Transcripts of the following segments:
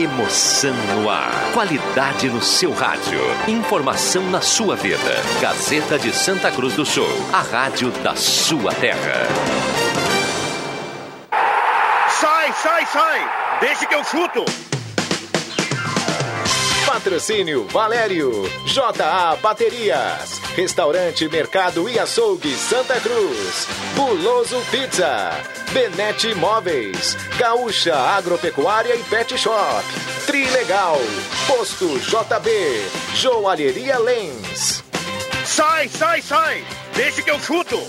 Emoção no ar. Qualidade no seu rádio. Informação na sua vida. Gazeta de Santa Cruz do Sul. A rádio da sua terra. Sai, sai, sai! Deixe que eu chuto! Patrocínio Valério, JA Baterias, Restaurante Mercado e Açougue Santa Cruz, Buloso Pizza, Benete Imóveis, Gaúcha Agropecuária e Pet Shop, Trilegal, Posto JB, Joalheria Lens. Sai, sai, sai! Deixe que eu chuto!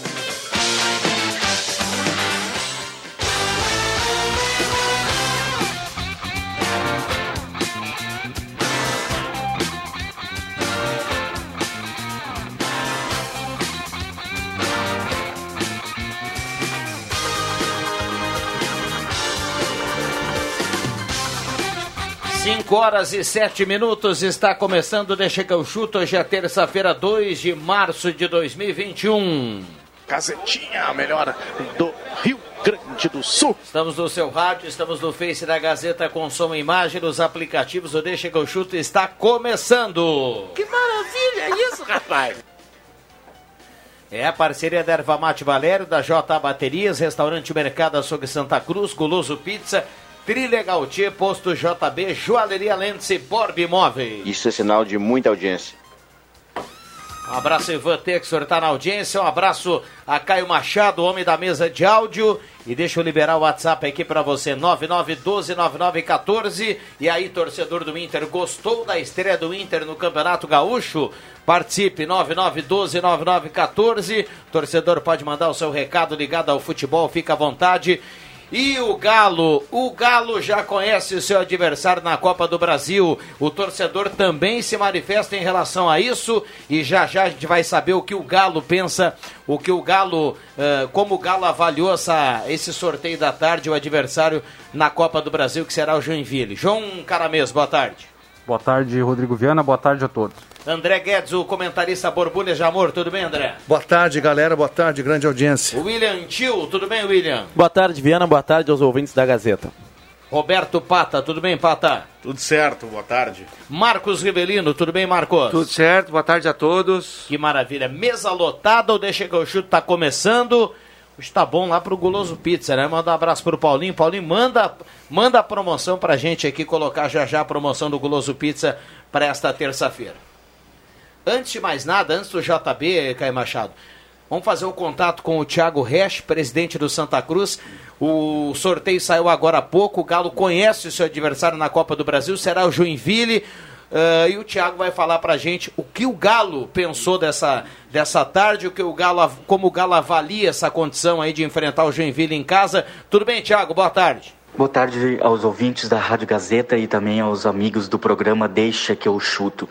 Cinco horas e sete minutos está começando Deixa que eu chuto. Hoje é terça-feira, 2 de março de 2021. Gazetinha, a melhor do Rio Grande do Sul. Estamos no seu rádio, estamos no Face da Gazeta com som e imagem, nos aplicativos. O Deixa que eu chuto está começando. Que maravilha isso, rapaz! É a parceria da Erva Mate Valério, da J Baterias, Restaurante Mercado Açougue Santa Cruz, Goloso Pizza, Trilegal T, Posto JB, Joalheria Lente, Borb Imóveis. Isso é sinal de muita audiência. Um abraço, Ivan Texor, tá na audiência. Um abraço a Caio Machado, homem da mesa de áudio. E deixa eu liberar o WhatsApp aqui para você, 99129914. E aí, torcedor do Inter, gostou da estreia do Inter no Campeonato Gaúcho? Participe, 99129914. Torcedor pode mandar o seu recado ligado ao futebol, fica à vontade. E o Galo, o Galo já conhece o seu adversário na Copa do Brasil. O torcedor também se manifesta em relação a isso e já já a gente vai saber o que o Galo pensa, o que o Galo, uh, como o Galo avaliou essa, esse sorteio da tarde, o adversário na Copa do Brasil, que será o Joinville. João Caramês, boa tarde. Boa tarde, Rodrigo Viana. Boa tarde a todos. André Guedes, o comentarista Borbulha de Amor, tudo bem, André? Boa tarde, galera. Boa tarde, grande audiência. William Tio, tudo bem, William? Boa tarde, Viana. Boa tarde aos ouvintes da Gazeta. Roberto Pata, tudo bem, Pata? Tudo certo, boa tarde. Marcos Rivelino, tudo bem, Marcos? Tudo certo, boa tarde a todos. Que maravilha. Mesa lotada, o Deixa que eu chuto tá começando. Está bom lá pro Guloso Pizza, né? Manda um abraço pro Paulinho. Paulinho, manda, manda a promoção pra gente aqui, colocar já já a promoção do Guloso Pizza para esta terça-feira. Antes de mais nada, antes do JB, Caio Machado, vamos fazer o contato com o Thiago Resch, presidente do Santa Cruz. O sorteio saiu agora há pouco. O Galo conhece o seu adversário na Copa do Brasil, será o Joinville. Uh, e o Thiago vai falar pra gente o que o Galo pensou dessa, dessa tarde, o que o Galo, como o Galo avalia essa condição aí de enfrentar o Joinville em casa. Tudo bem, Thiago? Boa tarde. Boa tarde aos ouvintes da Rádio Gazeta e também aos amigos do programa Deixa que eu chuto.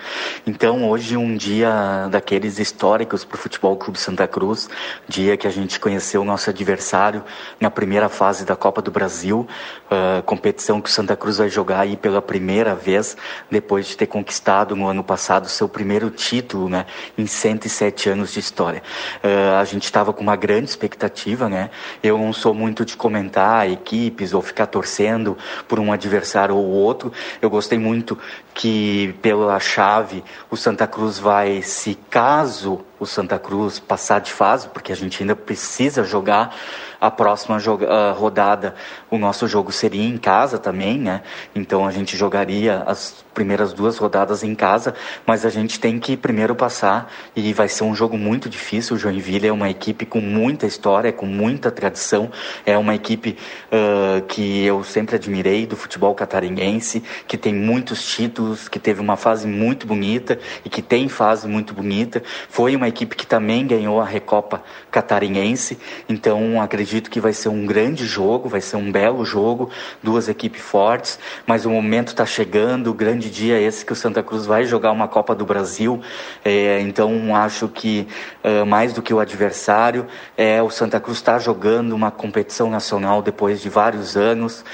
Então, hoje um dia daqueles históricos para o Futebol Clube Santa Cruz, dia que a gente conheceu o nosso adversário na primeira fase da Copa do Brasil, uh, competição que o Santa Cruz vai jogar aí pela primeira vez, depois de ter conquistado no ano passado seu primeiro título, né, em 107 anos de história. Uh, a gente estava com uma grande expectativa, né? Eu não sou muito de comentar equipes ou ficar torcendo por um adversário ou outro. Eu gostei muito que pela chave o Santa Cruz vai, se caso o Santa Cruz passar de fase, porque a gente ainda precisa jogar a próxima uh, rodada, o nosso jogo seria em casa também, né? Então a gente jogaria as primeiras duas rodadas em casa, mas a gente tem que primeiro passar e vai ser um jogo muito difícil. O Joinville é uma equipe com muita história, com muita tradição, é uma equipe uh, que eu sempre admirei do futebol catarinense, que tem muitos títulos, que teve uma fase muito bonita e que tem fase muito bonita. Foi uma equipe que também ganhou a Recopa Catarinense, então acredito que vai ser um grande jogo, vai ser um belo jogo, duas equipes fortes, mas o momento está chegando, o grande dia é esse que o Santa Cruz vai jogar uma Copa do Brasil, é, então acho que uh, mais do que o adversário, é o Santa Cruz está jogando uma competição nacional depois de vários anos,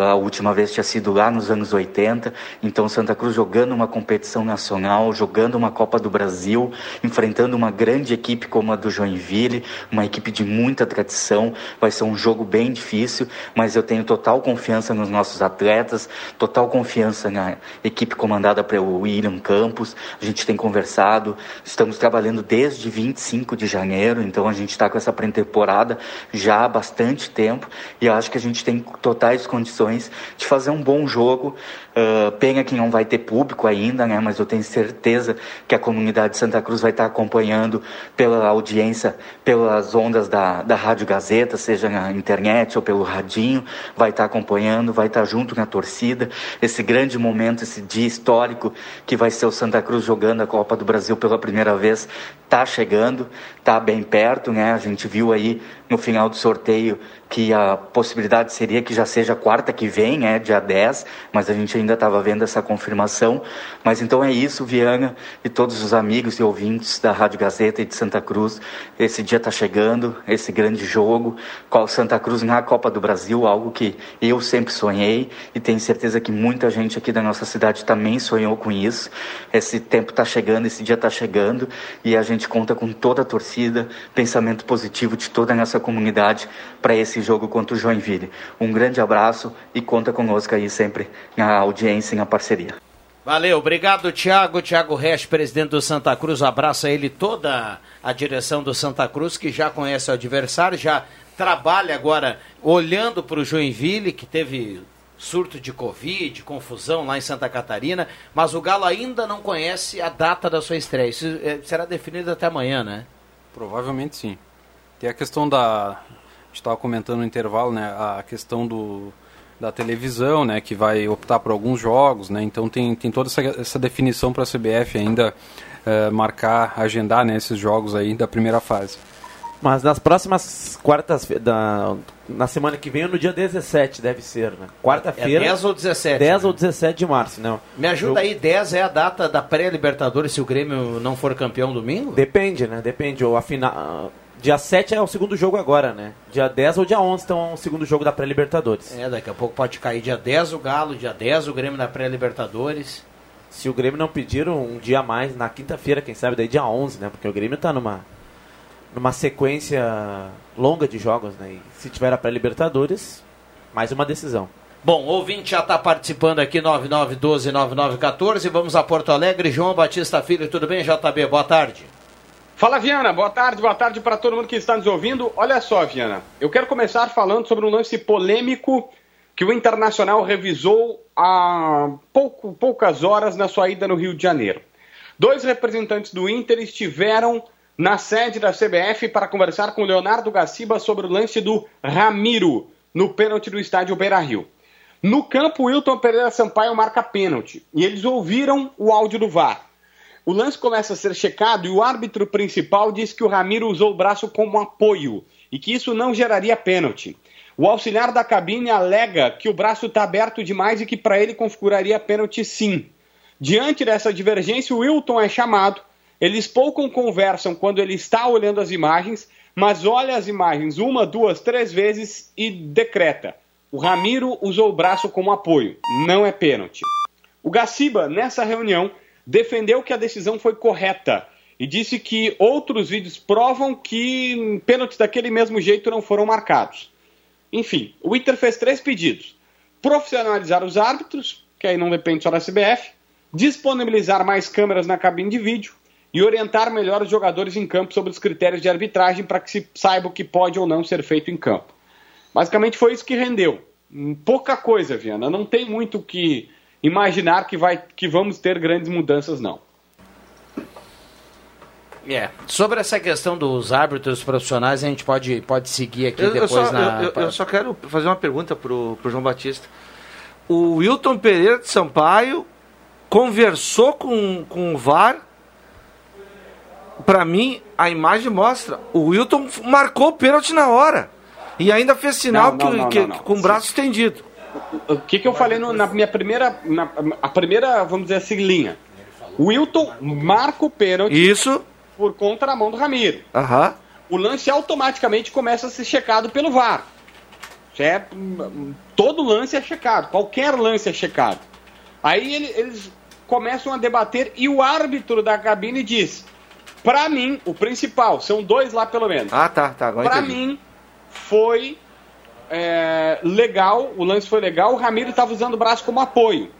A última vez tinha sido lá nos anos 80. Então, Santa Cruz jogando uma competição nacional, jogando uma Copa do Brasil, enfrentando uma grande equipe como a do Joinville, uma equipe de muita tradição. Vai ser um jogo bem difícil, mas eu tenho total confiança nos nossos atletas, total confiança na equipe comandada pelo William Campos. A gente tem conversado, estamos trabalhando desde 25 de janeiro, então a gente está com essa pré-temporada já há bastante tempo e acho que a gente tem totais condições de fazer um bom jogo. Uh, pena que não vai ter público ainda, né? Mas eu tenho certeza que a comunidade de Santa Cruz vai estar acompanhando pela audiência, pelas ondas da, da Rádio Gazeta, seja na internet ou pelo radinho, vai estar acompanhando, vai estar junto na torcida. Esse grande momento, esse dia histórico que vai ser o Santa Cruz jogando a Copa do Brasil pela primeira vez, está chegando, está bem perto, né? A gente viu aí no final do sorteio que a possibilidade seria que já seja quarta que vem, né, dia 10, mas a gente ainda estava vendo essa confirmação. Mas então é isso, Viana e todos os amigos e ouvintes da Rádio Gazeta e de Santa Cruz. Esse dia está chegando, esse grande jogo, qual Santa Cruz na Copa do Brasil, algo que eu sempre sonhei e tenho certeza que muita gente aqui da nossa cidade também sonhou com isso. Esse tempo está chegando, esse dia está chegando e a gente conta com toda a torcida, pensamento positivo de toda a nossa comunidade para esse jogo contra o Joinville. Um grande abraço e conta conosco aí sempre na audiência e na parceria. Valeu, obrigado Tiago, Tiago Resch, presidente do Santa Cruz, abraça ele toda a direção do Santa Cruz que já conhece o adversário, já trabalha agora olhando para o Joinville que teve surto de Covid, confusão lá em Santa Catarina, mas o Galo ainda não conhece a data da sua estreia. Isso eh, será definido até amanhã, né? Provavelmente sim. Tem a questão da. A gente estava comentando no intervalo, né? A questão do, da televisão, né? Que vai optar por alguns jogos, né? Então tem, tem toda essa, essa definição para a CBF ainda uh, marcar, agendar né, esses jogos aí da primeira fase. Mas nas próximas quartas da na semana que vem ou no dia 17 deve ser, né? Quarta-feira. É 10 ou 17? 10 né? ou 17 de março, não. Me ajuda Eu... aí, 10 é a data da pré-Libertadores se o Grêmio não for campeão domingo? Depende, né? Depende. Ou a final Dia 7 é o segundo jogo agora, né? Dia 10 ou dia 11 então é o segundo jogo da pré-Libertadores. É, daqui a pouco pode cair dia 10 o Galo, dia 10 o Grêmio na pré-Libertadores. Se o Grêmio não pedir um dia a mais na quinta-feira, quem sabe daí dia 11, né? Porque o Grêmio tá numa numa sequência longa de jogos, né? E se tiver a pré-Libertadores, mais uma decisão. Bom, ouvinte já está participando aqui, 9912-9914. Vamos a Porto Alegre. João Batista Filho, tudo bem, JB? Boa tarde. Fala, Viana. Boa tarde, boa tarde para todo mundo que está nos ouvindo. Olha só, Viana. Eu quero começar falando sobre um lance polêmico que o Internacional revisou há pouco, poucas horas na sua ida no Rio de Janeiro. Dois representantes do Inter estiveram na sede da CBF para conversar com Leonardo Gaciba sobre o lance do Ramiro no pênalti do estádio Beira Rio. No campo, Wilton Pereira Sampaio marca pênalti e eles ouviram o áudio do VAR. O lance começa a ser checado e o árbitro principal diz que o Ramiro usou o braço como apoio e que isso não geraria pênalti. O auxiliar da cabine alega que o braço está aberto demais e que para ele configuraria pênalti sim. Diante dessa divergência, o Wilton é chamado. Eles pouco conversam quando ele está olhando as imagens, mas olha as imagens uma, duas, três vezes e decreta. O Ramiro usou o braço como apoio, não é pênalti. O Gaciba, nessa reunião, defendeu que a decisão foi correta e disse que outros vídeos provam que pênaltis daquele mesmo jeito não foram marcados. Enfim, o Inter fez três pedidos: profissionalizar os árbitros, que aí não depende só da CBF, disponibilizar mais câmeras na cabine de vídeo e orientar melhor os jogadores em campo sobre os critérios de arbitragem para que se saiba o que pode ou não ser feito em campo. Basicamente foi isso que rendeu. Pouca coisa, Viana. Não tem muito que imaginar que, vai, que vamos ter grandes mudanças, não. É. Sobre essa questão dos árbitros profissionais, a gente pode, pode seguir aqui eu, depois eu só, na. Eu, eu, só quero fazer uma pergunta pro, pro João Batista. O Wilton Pereira de Sampaio conversou com, com o VAR. Para mim, a imagem mostra. O Wilton marcou o pênalti na hora. E ainda fez sinal não, não, que, não, que, com o braço estendido o que, que eu falei no, na minha primeira. Na, a primeira, vamos dizer assim, linha. Wilton marca o pênalti. Isso. Por conta da mão do Ramiro. Aham. O lance automaticamente começa a ser checado pelo VAR. É, todo lance é checado, qualquer lance é checado. Aí ele, eles começam a debater e o árbitro da cabine diz: Pra mim, o principal, são dois lá pelo menos. Ah, tá, tá. Agora Pra entendi. mim, foi é, legal, o lance foi legal, o Ramiro estava usando o braço como apoio.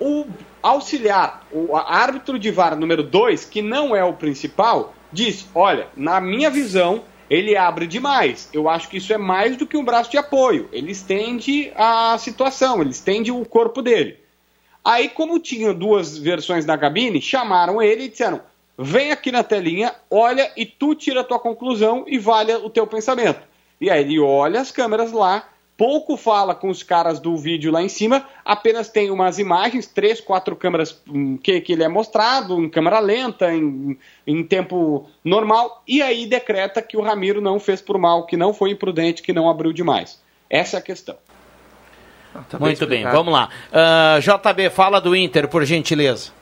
O auxiliar, o árbitro de VAR número 2, que não é o principal, disse: Olha, na minha visão, ele abre demais. Eu acho que isso é mais do que um braço de apoio. Ele estende a situação, ele estende o corpo dele. Aí, como tinha duas versões na cabine, chamaram ele e disseram: vem aqui na telinha, olha e tu tira a tua conclusão e valha o teu pensamento. E aí ele olha as câmeras lá, pouco fala com os caras do vídeo lá em cima, apenas tem umas imagens, três, quatro câmeras hum, que, que ele é mostrado, em câmera lenta, em, em tempo normal, e aí decreta que o Ramiro não fez por mal, que não foi imprudente, que não abriu demais. Essa é a questão. Tá Muito bem, vamos lá. Ah, JB, fala do Inter, por gentileza.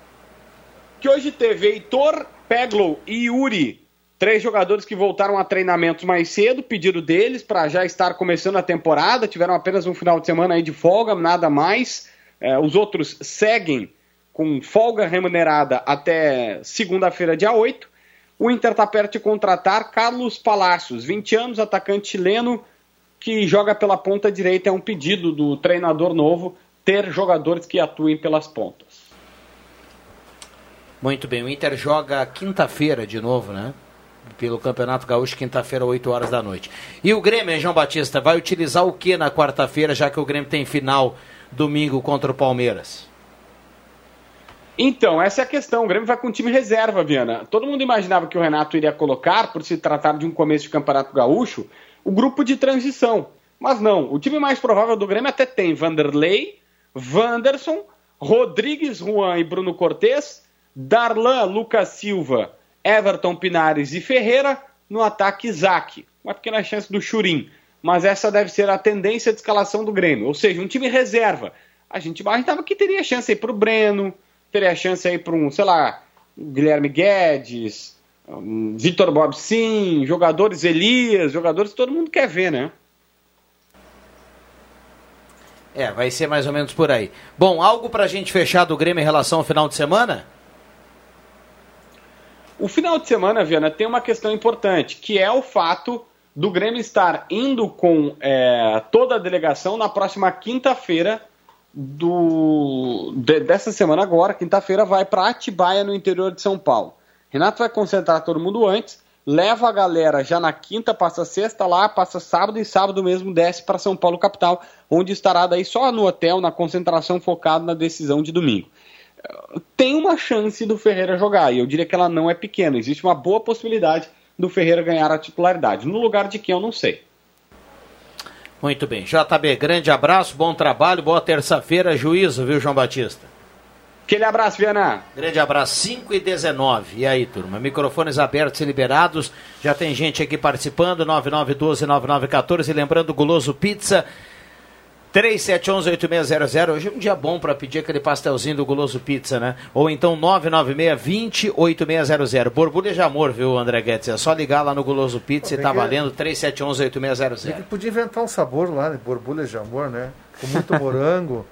que hoje teve Heitor, Peglow e Yuri, três jogadores que voltaram a treinamentos mais cedo, pedido deles para já estar começando a temporada, tiveram apenas um final de semana aí de folga, nada mais. Eh, os outros seguem com folga remunerada até segunda-feira, dia 8. O Inter está perto de contratar Carlos Palacios, 20 anos, atacante chileno, que joga pela ponta direita. É um pedido do treinador novo ter jogadores que atuem pelas pontas. Muito bem, o Inter joga quinta-feira de novo, né? Pelo Campeonato Gaúcho, quinta-feira, 8 horas da noite. E o Grêmio, hein, João Batista, vai utilizar o que na quarta-feira, já que o Grêmio tem final domingo contra o Palmeiras? Então, essa é a questão. O Grêmio vai com time reserva, Viana. Todo mundo imaginava que o Renato iria colocar, por se tratar de um começo de campeonato gaúcho, o grupo de transição. Mas não, o time mais provável do Grêmio até tem Vanderlei, Wanderson, Rodrigues, Juan e Bruno Cortes, Darlan, Lucas Silva, Everton Pinares e Ferreira, no ataque Isaac. Uma pequena chance do Churim. Mas essa deve ser a tendência de escalação do Grêmio. Ou seja, um time reserva. A gente imaginava que teria chance aí pro Breno, teria chance aí para um, sei lá, Guilherme Guedes, um Vitor Bob Sim, jogadores Elias, jogadores que todo mundo quer ver, né? É, vai ser mais ou menos por aí. Bom, algo pra gente fechar do Grêmio em relação ao final de semana? O final de semana, Viana, tem uma questão importante, que é o fato do Grêmio estar indo com é, toda a delegação na próxima quinta-feira do de- dessa semana agora, quinta-feira, vai para Atibaia, no interior de São Paulo. Renato vai concentrar todo mundo antes, leva a galera já na quinta, passa sexta lá, passa sábado e sábado mesmo desce para São Paulo capital, onde estará daí só no hotel, na concentração focado na decisão de domingo. Tem uma chance do Ferreira jogar, e eu diria que ela não é pequena. Existe uma boa possibilidade do Ferreira ganhar a titularidade. No lugar de quem eu não sei. Muito bem. JB, grande abraço, bom trabalho, boa terça-feira, juízo, viu, João Batista? Aquele abraço, Viana. Grande abraço, 5 e 19. E aí, turma? Microfones abertos e liberados. Já tem gente aqui participando, 9912-9914. E lembrando, Guloso Pizza, 3711-8600. Hoje é um dia bom para pedir aquele pastelzinho do Guloso Pizza, né? Ou então 996-20-8600. Borbulha de amor, viu, André Guedes? É só ligar lá no Guloso Pizza e Pô, tá tem que- valendo 3711-8600. Ele podia inventar um sabor lá, né? borbulhas de amor, né? Com muito morango,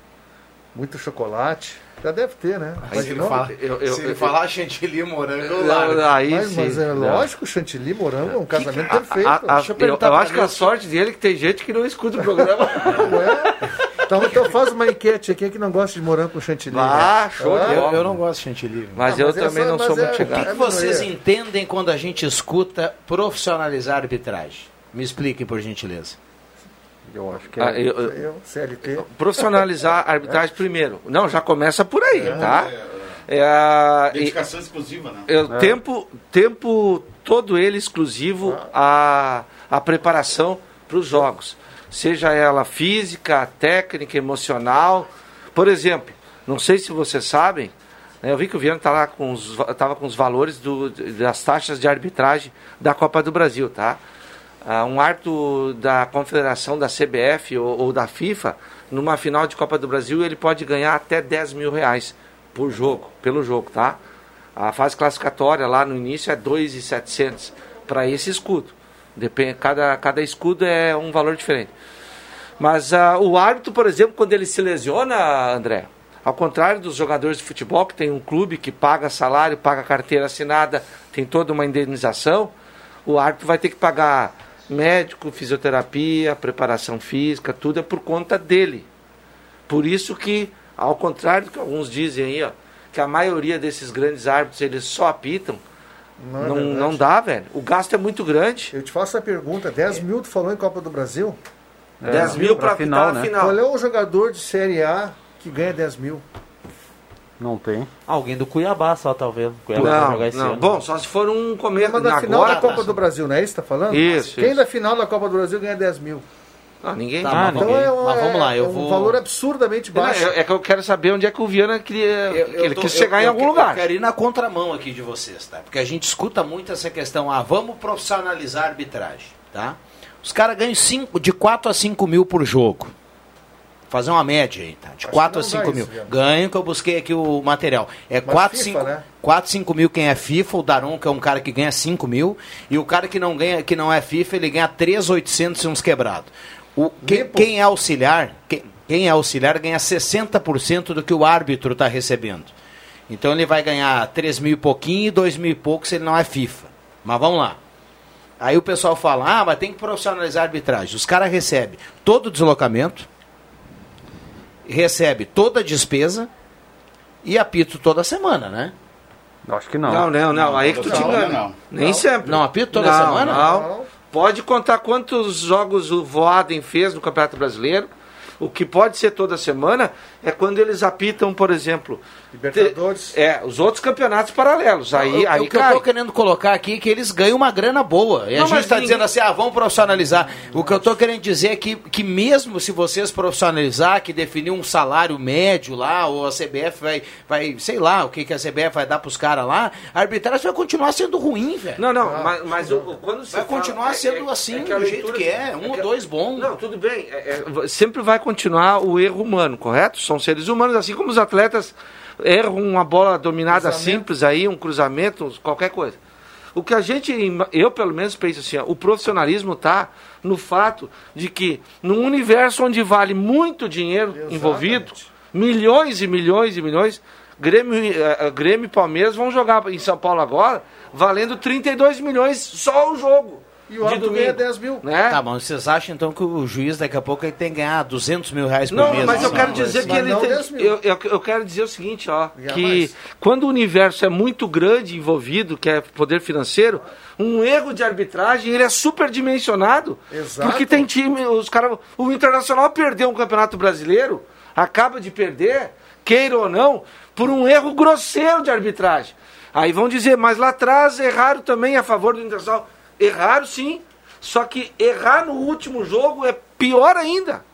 muito chocolate. Já deve ter, né? Aí se ele fala- eu- eu- se ele eu- falar chantilly morango, eu Não, largo. aí mas, sim. mas é Não. lógico, chantilly, morango é um casamento perfeito. A- a- Deixa eu, perguntar eu acho que a sorte dele é que tem gente que não escuta o programa. Então, então faz uma enquete aqui, quem é que não gosta de morango com chantilly? Ah, show de Eu, bola. eu não gosto de chantilly. Mas Ah, eu mas é também não sou é- muito O chegado. que, que vocês entendem quando a gente escuta profissionalizar a arbitragem? Me expliquem, por gentileza. Eu acho que é, Ah, eu- eu- eu, CLT. Profissionalizar a arbitragem primeiro. Não, já começa por aí, tá? É, a- e- Dedicação exclusiva, né? é, o tempo, tempo todo ele exclusivo à, à preparação para os jogos. Seja ela física, técnica, emocional. Por exemplo, não sei se vocês sabem, né, eu vi que o Viana estava com, os com os valores do- das taxas de arbitragem da Copa do Brasil, tá? Ah, um árbitro da confederação da CBF ou, ou da FIFA, numa final de Copa do Brasil, ele pode ganhar até 10 mil reais por jogo, pelo jogo, tá? A fase classificatória lá no início é 2,700 para esse escudo. Depende, cada, cada escudo é um valor diferente. Mas ah, o árbitro, por exemplo, quando ele se lesiona, André, ao contrário dos jogadores de futebol, que tem um clube que paga salário, paga carteira assinada, tem toda uma indenização, o árbitro vai ter que pagar médico, fisioterapia, preparação física, tudo é por conta dele. Por isso que, ao contrário do que alguns dizem aí, ó, que a maioria desses grandes árbitros eles só apitam, Não é não, não dá, velho. O gasto é muito grande. Eu te faço a pergunta: 10 mil tu falou em Copa do Brasil? 10 mil pra final, né? final. Qual é o jogador de Série A que ganha 10 mil? Não tem. Alguém do Cuiabá só, talvez. Cuiabá vai Não, jogar esse não. ano. Bom, só se for um começo Mas da final agora. da Copa do Brasil, não é isso que tá falando? Isso, Quem isso. da final da Copa do Brasil ganha 10 mil? Não, ninguém. Tá, Ah, mas, Então ninguém. é, um- mas vamos lá, eu é um vou. valor absurdamente baixo. é, é que eu quero saber onde é que o Viana queria. Eu- eu ele tô- quis eu- chegar em eu algum que- lugar. Eu quero ir na contramão aqui de vocês, tá? Porque a gente escuta muito essa questão, ah, vamos profissionalizar a arbitragem, tá? Os caras ganham cinco, de 4 a 5 mil por jogo. Fazer uma média aí, tá? De Acho 4 a que não 5 dá mil. isso. Ganho que eu busquei aqui o material. É Mas 4, FIFA, 5, né? 4, 5 mil quem é FIFA, o Daron, que é um cara que ganha 5 mil, e o cara que não ganha, que não é FIFA, ele ganha 3,800 e uns quebrados. O, quem, Limpo. quem é auxiliar, quem, quem é auxiliar ganha 60% do que o árbitro está recebendo. Então ele vai ganhar 3 mil e pouquinho e 2 mil e pouco se ele não é FIFA. Mas vamos lá. Aí o pessoal fala, ah, mas tem que profissionalizar a arbitragem. Os caras recebem todo o deslocamento, recebe toda a despesa e apito toda semana, né? Acho que não. Não, não, não. Aí que tu te Não, engana. não. Nem sempre. Não apito toda Não, semana? Não. Pode contar quantos jogos o Voaden fez no Campeonato Brasileiro. O que pode ser toda semana é quando eles apitam, por exemplo. Libertadores. te- É, os outros campeonatos paralelos. Aí, o, aí o que eu cai. tô querendo colocar aqui é que eles ganham uma grana boa. E a Não, gente mas está ninguém- dizendo assim, ah, vamos profissionalizar. O que eu tô querendo dizer é que, que mesmo se vocês profissionalizar, que definir um salário médio lá, ou a CBF vai, vai sei lá, o que, que a CBF vai dar pros caras lá, a arbitragem vai continuar sendo ruim, velho. Não, não, mas, mas o, o- quando se Vai fala- continuar é- sendo é- assim, é do a jeito que é, um ou que- dois bons. Não, tudo bem. é- é, sempre vai continuar o erro humano, correto? São seres humanos, assim como os atletas erram uma bola dominada Cruzamento. simples aí, um cruzamento, qualquer coisa. O que a gente, eu pelo menos penso assim, ó, o profissionalismo está no fato de que num universo onde vale muito dinheiro Exatamente. envolvido, milhões e milhões e milhões, Grêmio, eh, eh, Grêmio e Palmeiras vão jogar em São Paulo agora, valendo 32 milhões só o jogo. E o árbitro ganha 10 mil. Né? Tá, mas vocês acham então que o juiz daqui a pouco ele tem que ganhar 200 mil reais por Não, mês? mas eu Não, quero não, dizer mas- que ele não tem. 10 mil. Eu, eu, eu quero dizer o seguinte, ó, que mais. quando o universo é muito grande envolvido, que é poder financeiro, um erro de arbitragem ele é superdimensionado. Exato. Porque tem time, os caras. O Internacional perdeu um campeonato brasileiro, acaba de perder, queira ou não, por um erro grosseiro de arbitragem. Aí vão dizer, mas lá atrás erraram também a favor do Internacional. Erraram sim, só que errar no último jogo é pior ainda.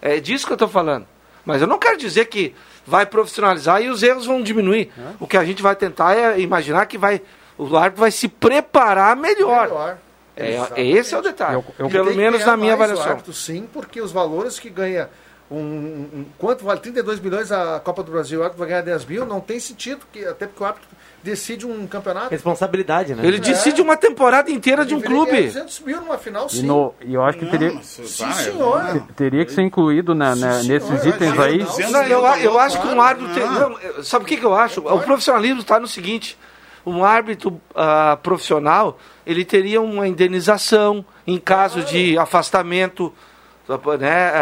É disso que eu estou falando. Mas eu não quero dizer que vai profissionalizar e os erros vão diminuir. O que a gente vai tentar é imaginar que vai, o árbitro vai se preparar melhor. Melhor. É, Exatamente. é esse é o detalhe. Eu- eu- Pelo menos na minha avaliação. árbitro, sim, porque os valores que ganha. Um, um- quanto vale 32 milhões a Copa do Brasil, o árbitro vai ganhar 10 mil, não tem sentido, que, até porque o árbitro decide um campeonato. Responsabilidade, né? Ele decide uma temporada inteira de um clube. 200 mil numa final, E, sim. no, e eu acho que teria, Não, Sim, vai, senhor. teria que ser incluído na, na- Sim, nesses senhor. itens aí. não. Eu, eu acho que um árbitro tem. Não, sabe o que, que eu acho? O profissionalismo está no seguinte: um árbitro ah, profissional ele teria uma indenização em caso de afastamento né,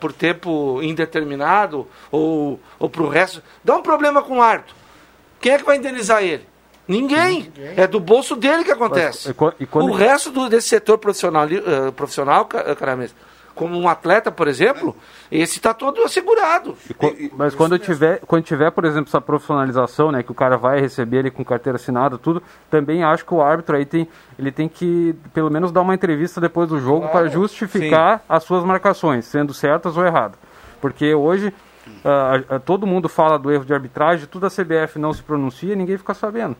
por tempo indeterminado ou, ou para o resto. Dá um problema com o árbitro. Quem é que vai indenizar ele? Ninguém. É do bolso dele que acontece. Mas, e e quando- O resto do- desse setor profissional, eh, profissional ca- Caramês, como um atleta, por exemplo, esse está todo assegurado. E Mas quando tiver, quando tiver, por exemplo, essa profissionalização, né, que o cara vai receber ele com carteira assinada, tudo, também acho que o árbitro aí tem, ele tem que pelo menos dar uma entrevista depois do jogo para justificar as suas marcações, sendo certas ou erradas. Porque hoje ah, todo mundo fala do erro de arbitragem, tudo a CBF não se pronuncia, ninguém fica sabendo.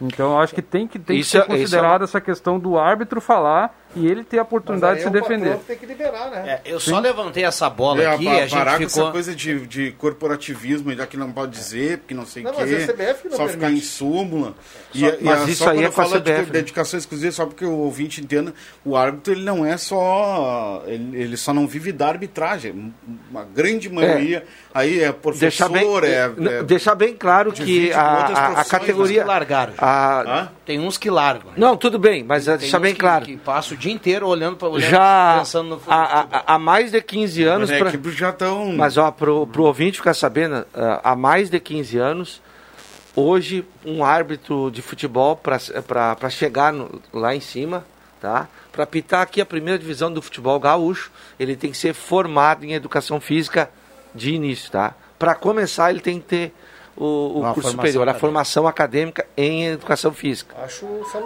Então eu acho que tem que, tem Isso que é- ser considerada essa questão do árbitro falar e ele ter a oportunidade de se Mas aí o defender. patrão Tem que liberar, né? É, eu só levantei essa bola É, aqui e a gente parar com ficou... essa coisa de, de corporativismo, já que não pode dizer, porque não sei o quê. é a CBF só ficar permite. em súmula. Só- mas isso só aí quando é eu com a falo de CBF, né? dedicação exclusiva, só porque o ouvinte entenda, o árbitro ele não é só. Ele, ele só não vive da arbitragem. Uma grande maioria aí é professor, Deixar bem, é, é- deixar bem claro que a, a- profissões, categoria. que largaram. a-? Tem uns que largam. não, tudo bem, mas é Tem deixar uns bem que- claro. Que passa o dia inteiro olhando para olhando, Já pensando no há, há- há mais de 15 anos. Mas é pra- que já estão. Mas ó, pro, pro ouvinte ficar sabendo, ah, há mais de 15 anos, hoje um árbitro de futebol para chegar no- lá em cima, tá? Para pitar aqui a primeira divisão do futebol gaúcho, ele tem que ser formado em educação física de início, tá? Para começar, ele tem que ter o, o curso superior, a acadêmica. formação acadêmica em educação física.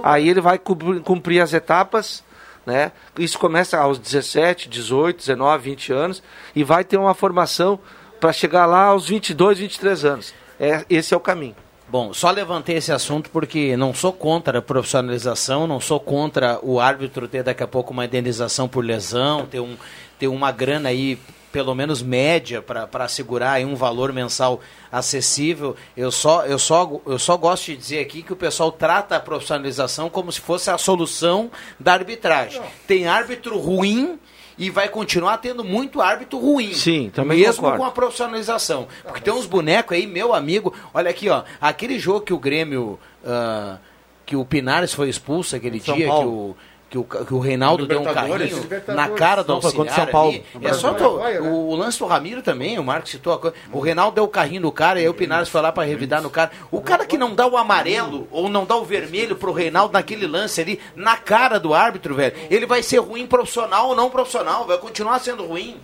Aí ele vai cumprir as etapas, né? Isso começa aos 17, 18, 19, 20 anos e vai ter uma formação para chegar lá aos 22, 23 anos. É, esse é o caminho. Bom, só levantei esse assunto porque não sou contra a profissionalização, não sou contra o árbitro ter daqui a pouco uma indenização por lesão, ter, um, ter uma grana aí, pelo menos média, para assegurar aí um valor mensal acessível. Eu só, eu, só, eu só gosto de dizer aqui que o pessoal trata a profissionalização como se fosse a solução da arbitragem. Tem árbitro ruim e vai continuar tendo muito árbitro ruim. Sim, também Mesmo concordo. com a profissionalização. Porque tem uns bonecos aí, meu amigo, olha aqui, ó, aquele jogo que o Grêmio, ah, que o Pinares foi expulso aquele São dia, que Paulo. o, que o, que o Reinaldo deu um carrinho na cara do foi contra auxiliar São Paulo, ali. É só né? o, o lance do Ramiro também, o Marcos citou a coisa. O Reinaldo deu o carrinho no cara e aí o Pinares foi lá para revidar no cara. O cara que não dá o amarelo ou não dá o vermelho pro Reinaldo naquele lance ali, na cara do árbitro, velho, ele vai ser ruim profissional ou não profissional, vai continuar sendo ruim.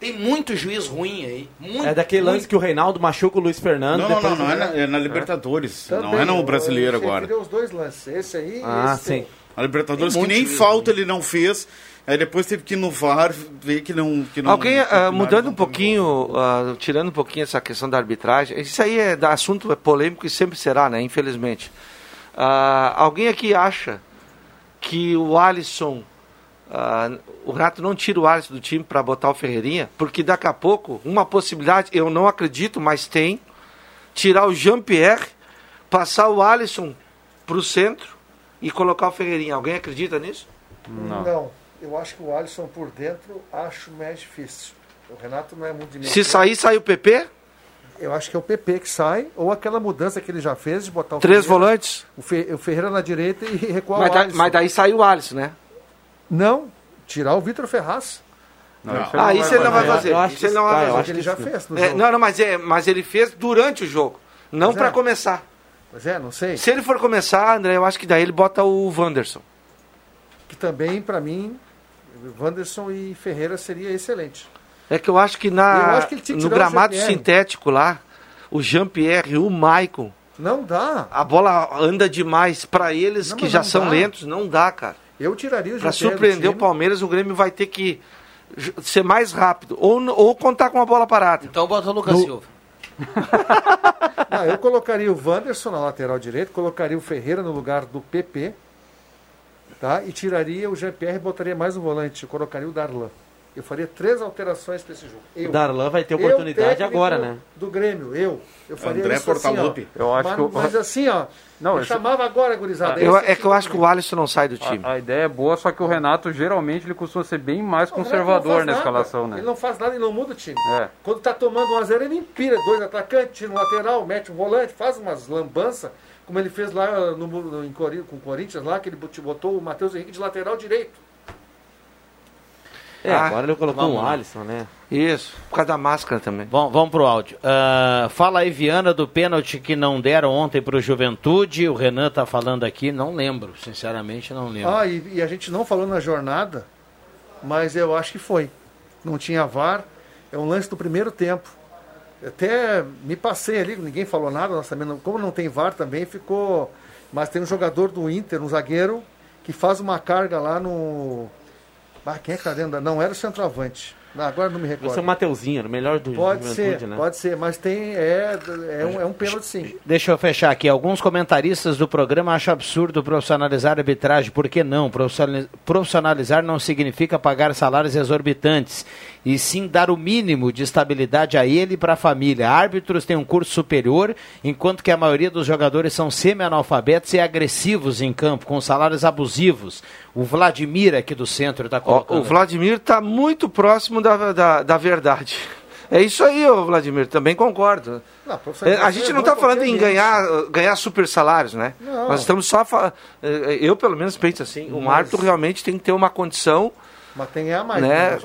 Tem muito juiz ruim aí. Muito, É daquele lance muito. que o Reinaldo machuca o Luiz Fernando. Não, não, não, não, é na, é na Libertadores. Também, não é no brasileiro agora. referi aos dois lances. Esse aí e Ah, esse. sim. A Libertadores Tem que muito nem juiz falta ele não fez. Aí depois teve que ir no VAR ver que não. Que não Alguém, que o mudando não um pouquinho, ah, tirando um pouquinho essa questão da arbitragem, isso aí é assunto é polêmico e sempre será, né? Infelizmente. Ah, alguém aqui acha que o Alisson, o Renato não tira o Alisson do time para botar o Ferreirinha? Porque daqui a pouco, uma possibilidade, eu não acredito, mas tem, tirar o Jean-Pierre, passar o Alisson para o centro e colocar o Ferreirinha. Alguém acredita nisso? Não. Eu acho que o Alisson por dentro acho mais difícil. O Renato não é muito de Se sair, sai o PP, Eu acho que é o PP que sai, ou aquela mudança que ele já fez de botar o três Ferreira, volantes. o, Fe- o Ferreira na direita e recuar Mas, o da- Alisson. mas daí sai o Alisson, né? Não, tirar o Vitor Ferraz. Não. Ah, isso ele não vai fazer. Eu acho Isso ele que não vai eu fazer. ele já fez no É, jogo. não, não, mas, é, mas ele fez durante o jogo, não para é. começar. Mas é, não sei. Se ele for começar, André, eu acho que daí ele bota o Wanderson. Que também, para mim, Wanderson e Ferreira seria excelente. É que eu acho que, na, Eu acho que no gramado sintético lá, o Jean-Pierre, o Maicon, Não dá. a bola anda demais. Para eles Não, que já são dá. lentos, não dá, cara. Eu tiraria o Para surpreender o. Palmeiras, o Grêmio vai ter que ser mais rápido ou, ou contar com uma bola parada. Então bota o Lucas No- Silva. Não, eu colocaria o Wanderson na lateral direita, colocaria o Ferreira no lugar do PP, tá? E tiraria o Jean-Pierre e botaria mais um volante. Colocaria o Darlan. Eu faria três alterações para esse jogo. Eu. O Darlan vai ter Eu, oportunidade técnico agora, né? Do Grêmio, eu. Eu faria André isso assim, Portaluppi. ó. Eu acho mas, que mas assim, ó. Não, eu chamava agora, gurizada. Eu- esse é que eu acho que o Alisson não sai do time. A, a ideia é boa, só que o Renato geralmente ele costuma ser bem mais Não, conservador na nada. escalação, né? Ele não faz nada e não muda o time. É. Quando tá tomando 1x0, ele empira dois atacantes, tira um lateral, mete um volante, faz umas lambanças, como ele fez lá no, no- em com o Corinthians, lá, que ele bot- botou o Matheus Henrique de lateral direito. É, Ah, agora ele colocou vamos um lá. Alisson, né? Isso, por causa da máscara também. Bom, vamos pro áudio. Ah, fala aí, Viana, do pênalti que não deram ontem pro Juventude. O Renan tá falando aqui, não lembro, sinceramente não lembro. Ah, e, e a gente não falou na jornada, mas eu acho que foi. Não tinha VAR, é um lance do primeiro tempo. Até me passei ali, ninguém falou nada, não- como não tem VAR também ficou. Mas tem um jogador do Inter, um zagueiro, que faz uma carga lá no. Ah, quem é que tá dentro? da- Não era o centroavante. Não, agora não me recordo. Você é o Mateuzinho, era o melhor do Pode ser, né? pode ser, mas tem. É, é, um, é um pênalti sim. Deixa eu fechar aqui. Alguns comentaristas do programa acham absurdo profissionalizar a arbitragem. Por que não? Profissionali- Profissionalizar não significa pagar salários exorbitantes, e sim dar o mínimo de estabilidade a ele e para a família. Árbitros têm um curso superior, enquanto que a maioria dos jogadores são semi-analfabetos e agressivos em campo, com salários abusivos. O Vladimir aqui do centro está colocando. o Vladimir está muito próximo da, da, da verdade. É isso aí, ô Vladimir, também concordo. Não, É, a gente não está falando em ganhar, ganhar super salários, né? Não. Nós estamos só falando. Eu, pelo menos, penso assim: um Mas- árbitro realmente tem que ter uma condição Mas tem que ganhar mais. Né? né?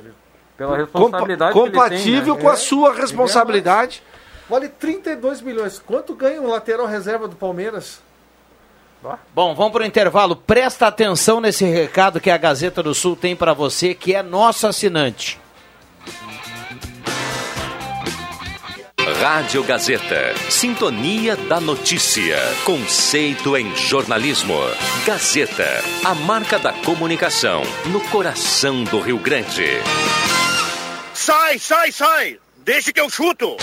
Pela compa- responsabilidade que ele tem, compatível né? com a É, sua responsabilidade. Vale 32 milhões. Quanto ganha um lateral reserva do Palmeiras? Bom, vamos para o intervalo. Presta atenção nesse recado que a Gazeta do Sul tem para você, que é nosso assinante. Rádio Gazeta. Sintonia da notícia. Conceito em jornalismo. Gazeta. A marca da comunicação. No coração do Rio Grande. Sai, sai, sai! Deixa que eu chuto!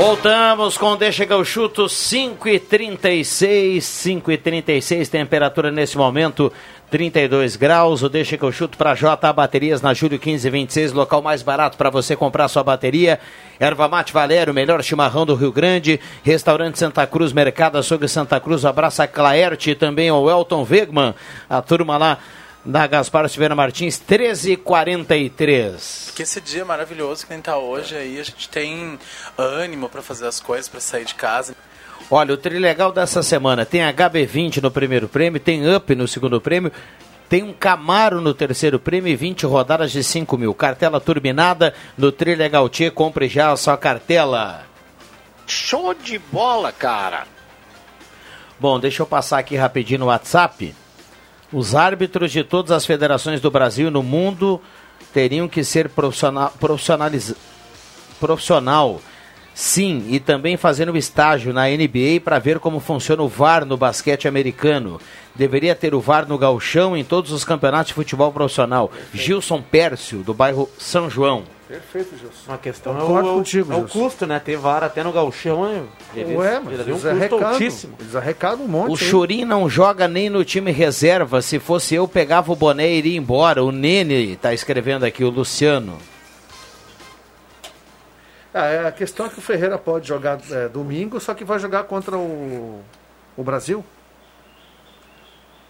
Voltamos com Deixa que eu chuto 5 e 36 5 e 36 temperatura nesse momento 32 graus, o Deixa que eu chuto para J Baterias na Júlio 1526, local mais barato para você comprar sua bateria. Erva Mate Valério, melhor chimarrão do Rio Grande. Restaurante Santa Cruz, Mercado Açougue Santa Cruz. Abraça a Claerte e também ao Elton Wegman, a turma lá da Gaspar Silveira Martins, 1343. Que esse dia maravilhoso que nem tá hoje aí, a gente tem ânimo pra fazer as coisas, pra sair de casa. Olha, o trilegal dessa semana tem HB20 no primeiro prêmio, tem Up no segundo prêmio, tem um Camaro no terceiro prêmio e 20 rodadas de 5 mil. Cartela turbinada no Trilegal T, compre já a sua cartela. Show de bola, cara! Bom, deixa eu passar aqui rapidinho no WhatsApp. Os árbitros de todas as federações do Brasil e no mundo teriam que ser profissional, profissional. Sim, e também fazendo estágio na NBA para ver como funciona o VAR no basquete americano. Deveria ter o VAR no galchão em todos os campeonatos de futebol profissional. Gilson Pércio, do bairro São João. Perfeito, Gilson. A questão é Concordo o, contigo, é o custo, né? Ter VAR até no galchão, é, eles, Ué, mas eles um eles arrecadam, altíssimo. eles arrecadam um monte. O. Churim não joga nem no time reserva. Se fosse eu, pegava o boné e iria embora. O Nene tá escrevendo aqui, o Luciano. Ah, é, a questão é que o Ferreira pode jogar é, domingo, só que vai jogar contra o, o Brasil.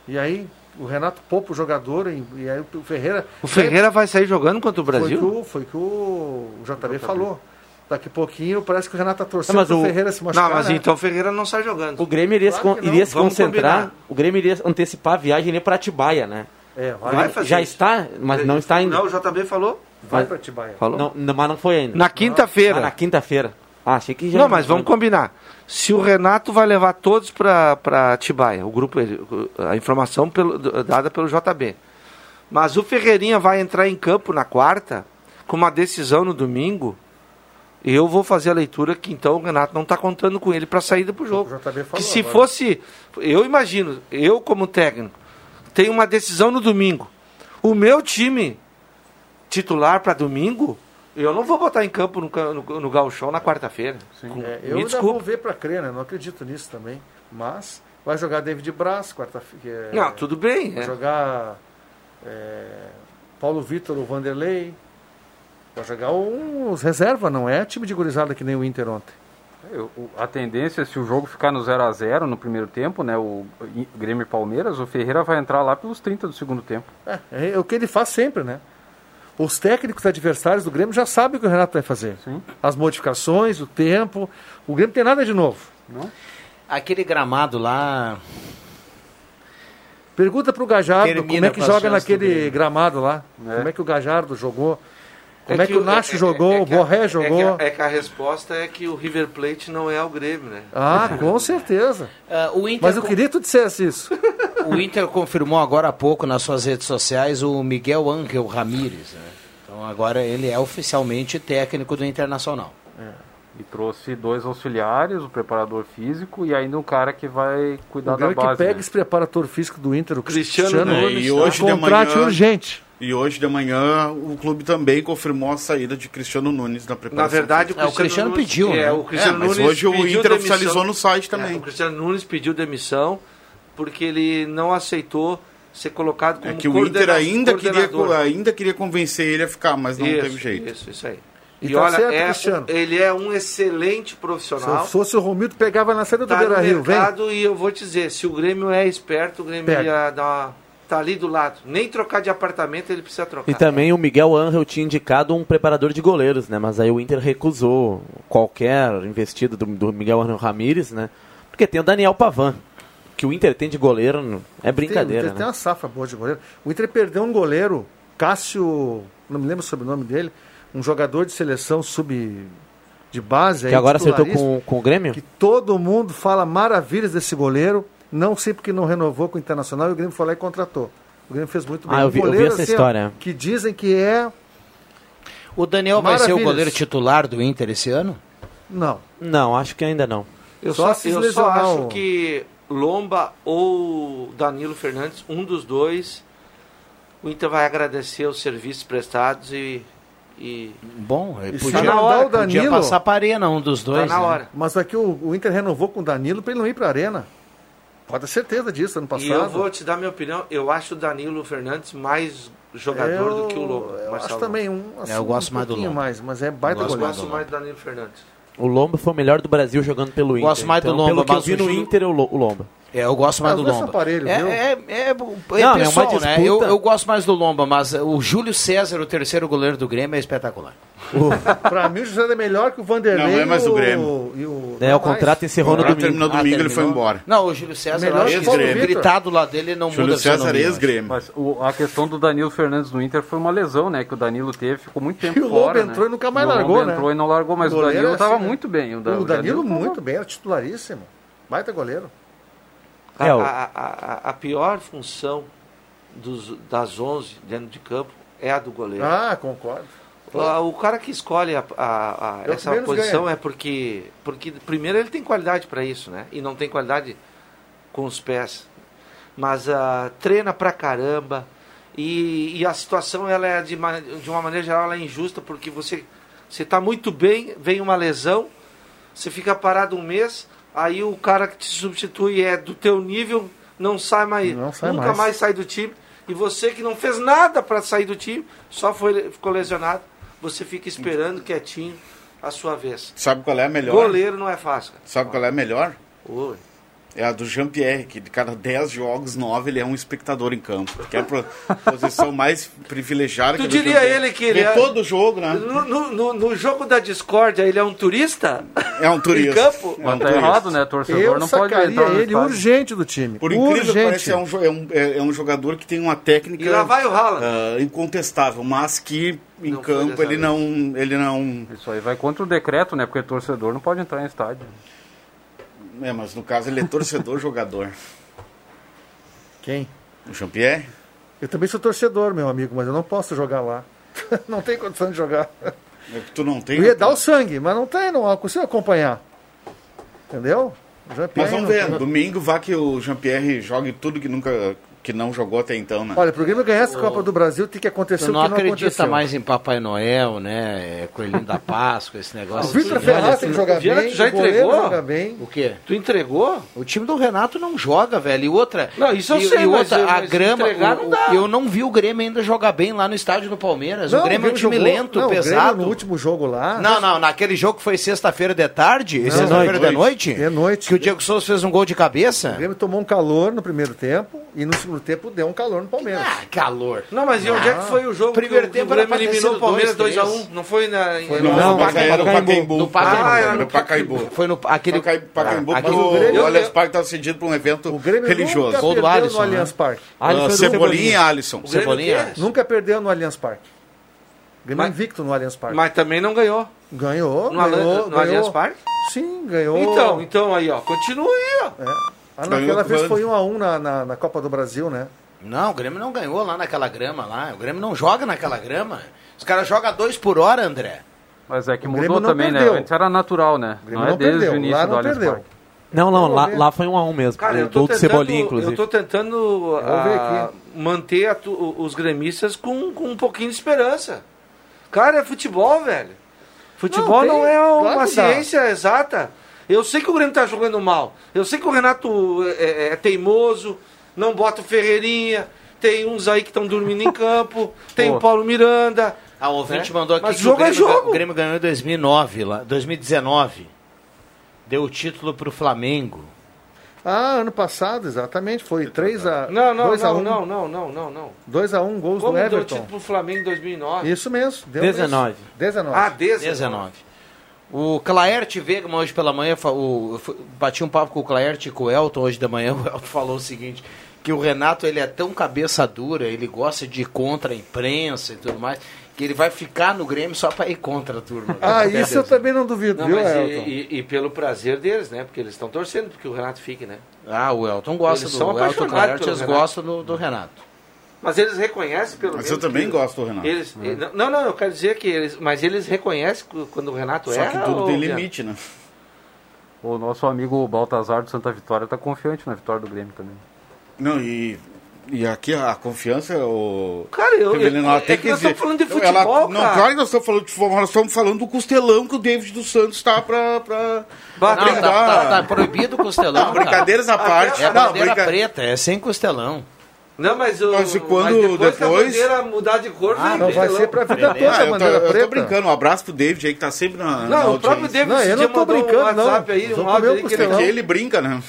E aí o Renato poupa o jogador e, e aí o Ferreira. O Ferreira vai sair jogando contra o Foi que Brasil? o, foi que o JB falou. Daqui a pouquinho parece que o Renato tá torcendo Não, mas o- Ferreira se machucar. Não, mas né? então o Ferreira não sai jogando. O Grêmio iria, se, Claro não. iria se concentrar, combinar. o Grêmio iria antecipar a viagem para Atibaia, né? É, vai, Vai fazer Já isso. está, mas não está ainda. Não, o JB falou. vai pra Tibaia. Falou. Não, não, mas não foi ainda. Na quinta-feira. Ah, na quinta-feira. Ah, achei que já. Não, mas vamos combinar. Se o Renato vai levar todos para Tibaia, o grupo, a informação pelo- dada pelo JB. Mas o Ferreirinha vai entrar em campo na quarta, com uma decisão no domingo. Eu vou fazer a leitura que então o Renato não está contando com ele para saída para o jogo. O JB falou Que se agora. fosse, eu imagino, eu como técnico, tenho uma decisão no domingo. O meu time titular para domingo, eu não vou botar em campo no, no, no gauchão na quarta-feira. É, me eu ainda desculpa. vou ver pra crer, né? Não acredito nisso também. Mas vai jogar David Braz, quarta-feira. Não, tudo bem. Vai é. jogar é, Paulo Vitor, o Vanderlei. Vai jogar os reserva, não é time de gurizada que nem o Inter ontem. Eu- A tendência, se o jogo ficar no 0 a 0 no primeiro tempo, né, o Grêmio e Palmeiras, o Ferreira vai entrar lá pelos 30 do segundo tempo. É, é o que ele faz sempre, né? Os técnicos adversários do Grêmio já sabem o que o Renato vai fazer. As modificações, o tempo. O Grêmio tem nada de novo. Aquele gramado lá. Pergunta pro Gajardo Termina como é que joga naquele Grêmio. gramado lá. É. Como é que o Gajardo jogou. Como é que, o Nacho jogou, o Borré jogou. É que, é que a resposta é que o River Plate não é o Grêmio, né? Ah, com certeza. O Inter Mas eu com- queria que tu dissesse isso. O Inter confirmou agora há pouco nas suas redes sociais o Miguel Ángel Ramírez. Né? Então agora ele é oficialmente técnico do Internacional. E trouxe dois auxiliares, o preparador físico e ainda um cara que vai cuidar O da que base. pega né? esse preparador físico do Inter, o Cristiano Cristiano, É, Nunes, e hoje de manhã- urgente. E hoje de manhã o clube também confirmou a saída de Cristiano Nunes na preparação. Na verdade, o física. Cristiano, Nunes- pediu, é, né? o Cristiano É, mas Nunes hoje o Inter demissão. oficializou no site também. É, o Cristiano Nunes pediu demissão porque ele não aceitou ser colocado como É que o Inter ainda queria, ainda queria convencer ele a ficar, mas não isso, teve jeito. Isso, isso aí. E E, tá olha, certo, é- Cristiano. ele é um excelente Se profissional. eu fosse o Romildo, pegava na saída do Tá Beira Rio. Vem. e eu vou te dizer, se o Grêmio é esperto, o Grêmio Pega. ia dar uma... Tá ali do lado. Nem trocar de apartamento ele precisa trocar. E também o Miguel Angel tinha indicado um preparador de goleiros, né? Mas aí o Inter recusou qualquer investida do, do Miguel Angel Ramírez, né? Porque tem o Daniel Pavan. Que o Inter tem de goleiro é brincadeira, tem, tem né? uma safra boa de goleiro. O Inter perdeu um goleiro, Cássio, não me lembro sobre o sobrenome dele, um jogador de seleção sub de base. aí, Que agora acertou com, com o Grêmio? Que todo mundo fala maravilhas desse goleiro. Não sei porque não renovou com o Internacional e o Grêmio foi lá e contratou. O Grêmio fez muito bem. Ah, eu Um vi- eu vi goleiro, essa assim, ó, história. que dizem que é. O Daniel vai ser o Maravilhas. goleiro titular do Inter esse ano? Não. Não, acho que ainda não. Eu Só só, eu só acho o- que Lomba ou Danilo Fernandes, um dos dois, o Inter vai agradecer os serviços prestados e. e Bom, ele se podia, mandar o podia Danilo- passar para arena um dos tá dois. na né? hora. Mas aqui o, o Inter renovou com o Danilo para ele não ir para a arena. Pode ter certeza disso ano passado. E eu vou te dar minha opinião, eu acho o Danilo Fernandes mais jogador do que o Lomba. Eu Marcelo. acho também um. assim, É, eu gosto um mais do Lomba. mais, mas é baita Eu goleiro. gosto mais do Danilo Fernandes. O Lomba foi o melhor do Brasil jogando pelo Inter. Gosto mais do Então, Lomba, Pelo que eu vi no Inter, o Lomba. É, eu gosto mais Ah, do Lomba. é, é, é, é Não, é né? Eu, eu gosto mais do Lomba, mas o Júlio César, o terceiro goleiro do Grêmio, é espetacular. Pra mim, o José é melhor que o Vanderlei. Não, é mais e o Grêmio. E o, É, não o contrato encerrou O no contrato domingo. terminou domingo, Ah, ele foi embora. Não, o Júlio César, Melhor acho que que Paulo se Vitor. gritar do lado dele não Júlio muda César, ex-Grêmio. Mas o- a questão do Danilo Fernandes no Inter foi uma lesão, né? Que o Danilo teve, ficou muito tempo E o Lomba fora. entrou né? e nunca mais o Lomba largou, né? entrou e não largou, mas o, Danilo é estava assim, né? muito bem. O, Da- O Danilo, muito bem, era titularíssimo. Baita goleiro. A, É, o- a- a- a pior função dos, das 11 dentro de campo é a do goleiro. Ah, concordo. Ah, O cara que escolhe a- a- a- É o essa posição ganha. é porque, porque, primeiro, ele tem qualidade para isso, né? E não tem qualidade com os pés. Mas ah, treina pra caramba. E, e a situação, ela é de, de uma maneira geral, ela é injusta, porque você está muito bem, vem uma lesão, você fica parado um mês, aí o cara que te substitui é do teu nível, não sai mais, Não sai nunca mais. mais sai do time. E você que não fez nada para sair do time, só foi, ficou lesionado, você fica esperando quietinho a sua vez. Sabe qual é a melhor? Goleiro não é fácil. cara. Sabe qual é a melhor? Oi. É a do Jean-Pierre, que de cada 10 jogos, 9 ele é um espectador em campo. Que é a posição mais privilegiada. Tu que do diria ele que ele Vê é- todo jogo, né? No, no- no- jogo da discórdia, ele é um turista? É um turista. Em campo? É um Mas tá turista. errado, né? Torcedor Eu não pode sacaria entrar no ele estádio. urgente do time. Por incrível que urgente. pareça, é um, é, um, é- é um jogador que tem uma técnica E lá vai o Haaland. ah, incontestável, mas que em Não campo ele não, ele não. Isso aí vai contra o decreto, né? Porque torcedor não pode entrar em estádio. É, mas no caso ele é torcedor jogador. Quem? O Jean-Pierre? Eu também sou torcedor, meu amigo, mas eu não posso jogar lá. não tem condição de jogar. É que tu não tem. Eu ia dar o sangue, mas não tem, não consigo acompanhar. Entendeu? Mas vamos não- ver, domingo vá que o Jean-Pierre jogue tudo que nunca que não jogou até então, né? Olha, pro Grêmio ganhar essa Copa do Brasil tem que acontecer Tu o não que não acredita aconteceu. mais em Papai Noel, né? É, Coelhinho da Páscoa, esse O negócio. Vitor assim. Ferraz tem que jogar bem, tu já o entregou? joga bem. O quê? Tu entregou? O time do Renato não joga, velho. E outra. Não, isso eu e, sei, e mas- outra, a mas grama. entregar o- não dá. o- eu não vi o Grêmio ainda jogar bem lá no estádio do Palmeiras. Não, o Grêmio é um time jogou- lento, não, o Grêmio pesado. no último jogo lá. Não, não, naquele jogo que foi sexta-feira de tarde, sexta-feira de noite, De noite. que o Diego Souza fez um gol de O cabeça. Grêmio tomou um calor no primeiro tempo e no segundo tempo deu um calor no Palmeiras. Ah, calor. Não, mas e onde é que foi o jogo Primeiro que o- tempo que o Grêmio eliminou o Palmeiras dois, 2x1? três. Não foi na... Foi no- Não, no no Pacaembu. No Pacaembu. Ah, era no Pacaembu. Foi no aquele Pacaembu, Pacaembu aquele- porque o, Grêmio- o Allianz Parque estava cedido para um evento O Grêmio religioso. nunca Gol do perdeu Alisson, no né? Allianz Parque. Ah, Cebolinha e Alisson. Cebolinha. Nunca perdeu no Allianz Parque. Grêmio Mas- invicto no Allianz Parque. Mas também não ganhou. Ganhou, No, ganhou, Allianz- no. Allianz Parque? Sim, ganhou. Então, então aí, ó. Continua aí, ó. Ah, naquela vez foi 1 a 1 na, na, na Copa do Brasil, né? Não, o Grêmio não ganhou lá naquela grama lá. O Grêmio não joga naquela grama. Os caras jogam dois por hora, André. Mas é que O mudou não também, perdeu. né? Antes era natural, né? Grêmio Não é não desde perdeu, o início lá do não perdeu. Não, não, lá, lá foi um a um mesmo. Cara, o eu tô do tentando, Cebolinha, inclusive. eu tô tentando ver ah, manter a tu- os gremistas com, com um pouquinho de esperança. Cara, é futebol, velho. Futebol Não, não, tem- é claro uma dá. ciência exata. Eu sei que o Grêmio tá jogando mal. Eu sei que o Renato é, é- é teimoso, não bota o Ferreirinha. Tem uns aí que estão dormindo em campo. Tem Pô. o Paulo Miranda. A ouvinte né? mandou aqui Mas que jogo o é Grêmio, jogo. o Grêmio ganhou em 2009, lá, 2019. Deu o título pro Flamengo. Ah, ano passado, exatamente. Foi 3 a Não, não, 2 a não, 1. não, não, não, não, não. 2 a 1 gols Como do deu Everton. título pro Flamengo em 2009? Isso mesmo. Deu 19. Mesmo. 19. Ah, 19. 19. O Claerte Vegman hoje pela manhã, o, bati um papo com o Claerte e com o Elton hoje da manhã, o Elton falou o seguinte, que o Renato ele é tão cabeça dura, ele gosta de ir contra a imprensa e tudo mais, que ele vai ficar no Grêmio só para ir contra a turma. Ah, isso eu também não duvido, Não, viu, mas e, Elton? e- e pelo prazer deles, né? Porque eles estão torcendo porque o Renato fique, né? Ah, o Elton gosta Eles do são o Elton eles Renato. gostam do, do Renato. Mas eles reconhecem pelo Mas menos. eu também que- gosto do Renato. Eles, Uhum. Não, não, eu quero dizer que eles. Mas eles reconhecem quando o Renato Só erra. que tudo tem limite, né? O nosso amigo Baltazar do Santa Vitória tá confiante na vitória do Grêmio também. Não, e, e aqui a confiança, o. Cara, eu- Revelino, eu- ela é tem que que nós estamos falando de ela- futebol, Não, cara. claro que nós estamos falando de futebol, mas nós estamos falando do costelão que o David dos Santos tá pra. pra Não, pra tá, tá- tá proibido o costelão. Não, brincadeiras à parte. É a Não, bandeira brinca- preta, é sem costelão. Não, mas, o, Mas quando mas depois, que a depois- bandeira mudar de cor, Ah, não vai ser pra vida Ah, toda a eu, tô, bandeira eu tô preta. brincando, um abraço pro David aí que tá sempre na. na Não, o próprio. David Não, eu não tô mandou um brincando, não. WhatsApp aí, um áudio aí que ele. Porque ele brinca, né?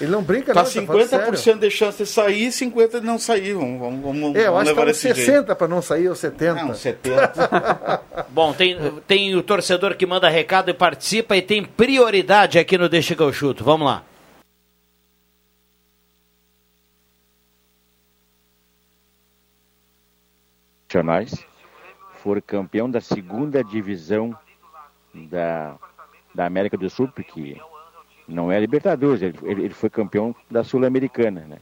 Ele não brinca, Tá não. tá falando 50% sério. de chance de sair e 50% de não sair. Vamos, vamos, vamos É, eu vamos acho que tá levar desse jeito. 60 para não sair, ou 70. Não, 70. Bom, tem, tem o torcedor que manda recado e participa e tem prioridade aqui no Deixa que eu chuto. Vamos lá. Nacionais, for campeão da segunda divisão da, da América do Sul, porque não é Libertadores, ele, ele foi campeão da Sul-Americana, né?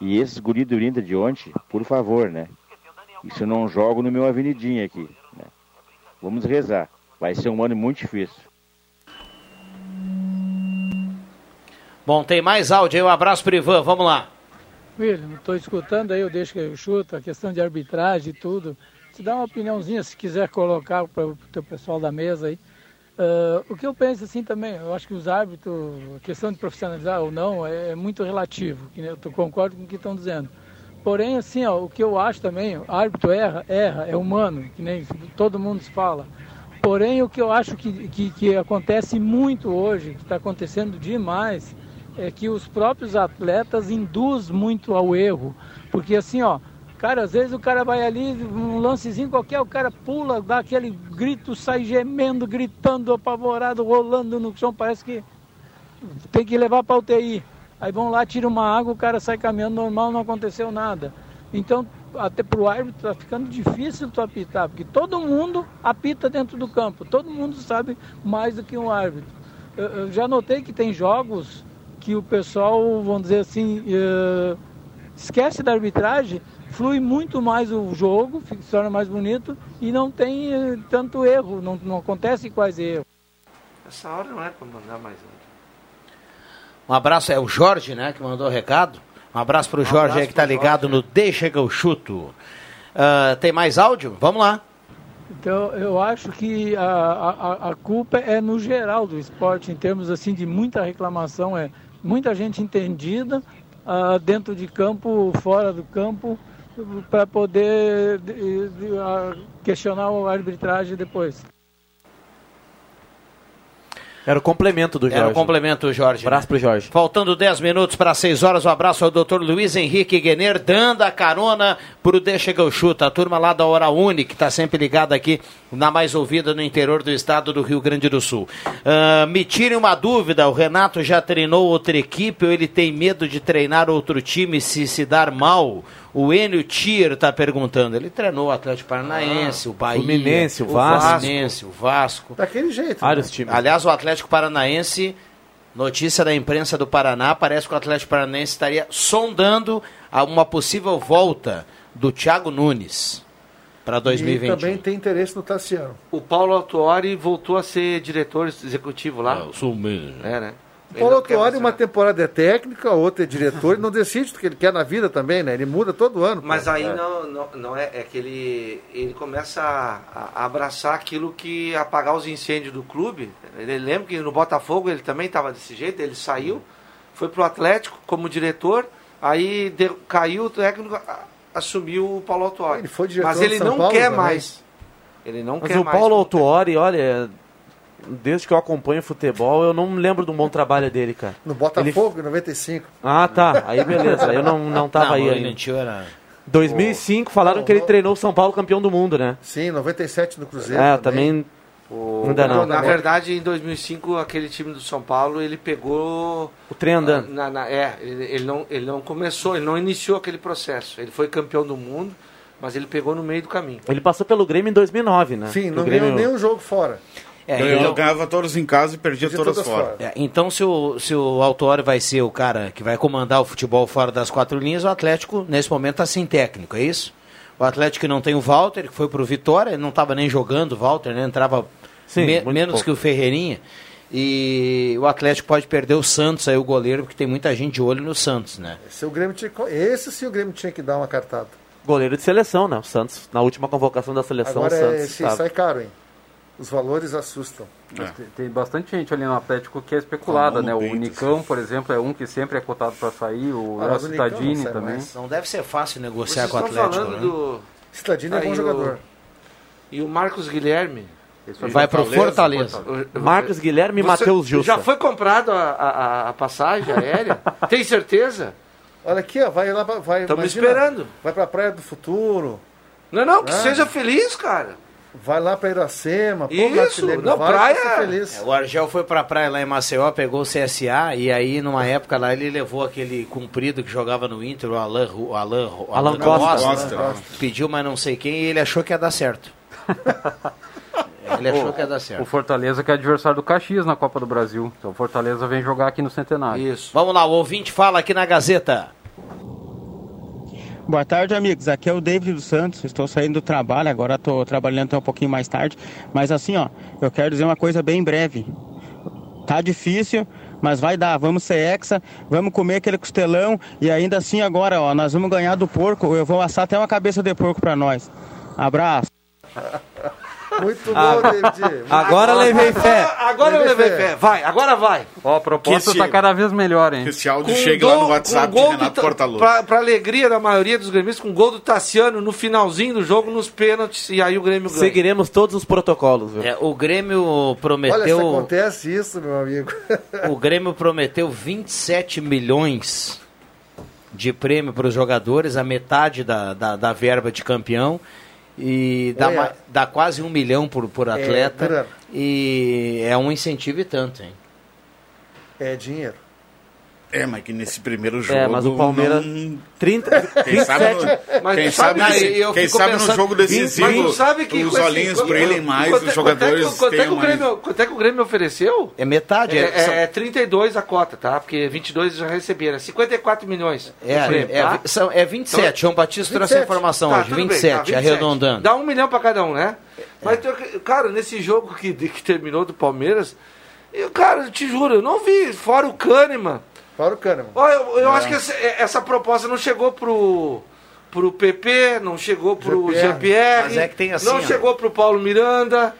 E esses guri do de ontem, por favor, né? Isso eu não jogo no meu avenidinho aqui, né? Vamos rezar. Vai ser um ano muito difícil. Bom, tem mais áudio aí, um abraço pro Ivan, vamos lá. William, estou escutando aí, eu deixo que eu chuto, a questão de arbitragem e tudo. Se dá uma opiniãozinha, se quiser colocar para o teu pessoal da mesa aí. Ah, o que eu penso assim também, eu acho que os árbitros, a questão de profissionalizar ou não, é, é muito relativo, que eu concordo com o que estão dizendo. Porém, assim, ó, o que eu acho também, árbitro erra, erra, é humano, que nem todo mundo se fala. Porém, o que eu acho que, que, que acontece muito hoje, que está acontecendo demais, é que os próprios atletas induzem muito ao erro. Porque assim, ó, cara, às vezes o cara vai ali, um lancezinho qualquer, o cara pula, dá aquele grito, sai gemendo, gritando, apavorado, rolando no chão, parece que tem que levar para UTI. Aí vão lá, tira uma água, o cara sai caminhando normal, não aconteceu nada. Então, até pro árbitro tá ficando difícil tu apitar, porque todo mundo apita dentro do campo, todo mundo sabe mais do que um árbitro. Eu, eu já notei que tem jogos que o pessoal, vamos dizer assim, eh, esquece da arbitragem, flui muito mais o jogo, fica- se torna mais bonito e não tem eh, tanto erro, não, não acontece quase erro. Essa hora não é para mandar mais um. Um abraço, é o Jorge, né, que mandou o recado. Um abraço pro Jorge abraço aí que tá pro ligado no Deixa que eu chuto. Ah, tem mais áudio? Vamos lá. Então, eu acho que a, a, a culpa é no geral do esporte, em termos assim de muita reclamação, é muita gente entendida ah, dentro de campo, fora do campo, para poder de- de- ah, questionar a arbitragem depois. Era o complemento do Jorge. Era o complemento, Jorge. Abraço pro Jorge. Faltando 10 minutos para 6 horas, um abraço ao Dr. Luiz Henrique Guener, dando a carona pro Deixa que eu chuto, a turma lá da Hora Uni, que está sempre ligada aqui na mais ouvida no interior do estado do Rio Grande do Sul. Ah, me tire uma dúvida, o Renato já treinou outra equipe ou ele tem medo de treinar outro time se se dar mal? O Enio Tier está perguntando. Ele treinou o Atlético Paranaense, o Bahia, Fluminense, o Vasco. Fluminense, o Vasco. Daquele jeito. Vários né? times. Aliás, o Atlético Paranaense, notícia da imprensa do Paraná, parece que o Atlético Paranaense estaria sondando a uma possível volta do Thiago Nunes para E 2021. também tem interesse no Tassiano. O Paulo Autuori voltou a ser diretor executivo lá. sou mesmo. É, né? O Paulo Autuori, uma temporada é técnica, outra é diretor, ele não decide o que ele quer na vida também, né? Ele muda todo ano. Mas pô. aí É. não, não, não é, é que ele, ele começa a, a abraçar aquilo que apagar os incêndios do clube. Ele lembra que no Botafogo ele também estava desse jeito, ele saiu, foi pro Atlético como diretor, aí deu- caiu o técnico, assumiu o Paulo Autuori. Ele foi diretor Mas ele São não Paulo quer também. mais. Ele não Mas quer o mais. Paulo Autuori, olha, desde que eu acompanho futebol, eu não me lembro do bom trabalho dele, cara. No Botafogo, em 95. Ah, tá. Aí beleza. Aí eu não, não tava Não, aí o ainda. Era... 2005 falaram que ele treinou o São Paulo campeão do mundo, né? Sim, 97 no Cruzeiro. É, também. O- Ainda não. Na verdade, em 2005, aquele time do São Paulo, ele pegou... O trem andando. Na- na- é, ele, ele não, ele não começou, ele não iniciou aquele processo. Ele foi campeão do mundo, mas ele pegou no meio do caminho. Ele passou pelo Grêmio em 2009, né? Sim, O não Grêmio... ganhou nenhum jogo fora. É, Eu então- ganhava todos em casa e perdia Perdia todas, todas fora. fora. É, então, se o, se o Autuori vai ser o cara que vai comandar o futebol fora das quatro linhas, o Atlético, nesse momento, está sem técnico, é isso? O Atlético que não tem o Walter, que foi pro Vitória, ele não estava nem jogando o Walter, né? Entrava Sim, me- menos pouco. que o Ferreirinha. E o Atlético pode perder o Santos aí, o goleiro, porque tem muita gente de olho no Santos, né? Esse, o Grêmio tinha, que- esse sim o Grêmio tinha que dar uma cartada. Goleiro de seleção, né? O Santos, na última convocação da seleção, Agora o Santos. é, esse sai caro, hein? Os valores assustam. Mas tem- Tem bastante gente ali no Atlético que é especulada, a né? O peito, Nicão, por exemplo, é um que sempre é cotado para sair, o Ah, sai também. mais. Não deve ser fácil negociar Vocês com o Atlético. falando né? do... Citadini é bom Aí o- jogador. E o Marcos Guilherme? Vai pro Fortaleza. O- Marcos Guilherme e Matheus Jussa. Já foi comprado a, a, a passagem aérea? Tem certeza? Olha aqui, ó, vai lá, vai. Estamos esperando. Vai pra Praia do Futuro. Não, não, que Ah. seja feliz, cara. Vai lá pra Iracema. Pô, Isso, não, vai praia- pra feliz. É, o Argel foi pra praia lá em Maceió, pegou o CSA e aí numa época lá ele levou aquele comprido que jogava no Inter, o Alan, o Alan, o Alan Costa. Costa. né? Pediu, mas não sei quem, e ele achou que ia dar certo. ele achou que ia dar O certo. Fortaleza que é adversário do Caxias na Copa do Brasil. Então o Fortaleza vem jogar aqui no Centenário. Isso. Vamos lá, o ouvinte fala aqui na Gazeta. Boa tarde, amigos. Aqui é o David dos Santos. Estou saindo do trabalho, agora estou trabalhando até um pouquinho mais tarde. Mas assim, ó, eu quero dizer uma coisa bem breve. Tá difícil, mas vai dar. Vamos ser hexa, vamos comer aquele costelão e ainda assim agora, ó, nós vamos ganhar do porco. Eu vou assar até uma cabeça de porco para nós. Abraço. Muito bom, Ah, David. Agora levei fé. Agora eu levei fé. Vai, agora vai. Ó, a proposta tá esse- cada vez melhor, hein? Que esse áudio Com chegue gol- lá no WhatsApp gol Renato do, Portaluppi. pra, pra alegria da maioria dos gremistas, com gol do Tassiano no finalzinho do jogo, nos pênaltis, e aí o Grêmio ganha. Seguiremos todos os protocolos, viu? É, o Grêmio Olha, se prometeu. acontece isso, meu amigo. o Grêmio prometeu 27 milhões de prêmio para os jogadores, a metade da, da, da verba de campeão. E dá, Olha. ma- dá quase um milhão por, por atleta. Durano. e é um incentivo e tanto, hein? É dinheiro. É, mas que nesse primeiro jogo. É, mas o Palmeiras. não- 30, Quem sabe, 27. no, Mas quem sabe sabe, nesse- eu quem sabe no pensando- jogo Mas decisivo, sabe os olhinhos quanto- brilhem mais, quanto é- os jogadores quanto é, que, quanto, é que tenham o Grêmio, mais. quanto é que o Grêmio ofereceu? É metade. É, É, são- é 32 a cota, tá? Porque 22 já receberam. É 54 milhões. é, de prêmio, é, tá? são- é 27. João Batista trouxe a 27. informação Tá, hoje. tudo bem, 27, tá, arredondando. Dá um milhão pra cada um, né? Mas, tu- cara, nesse jogo que, que terminou do Palmeiras, eu, cara, eu te juro, eu não vi, fora o Kahneman. Fora o Kahneman. Ó, eu, eu acho que essa, essa proposta não chegou pro, pro PP, não chegou pro Mas é que tem assim, não ó. chegou pro Paulo Miranda,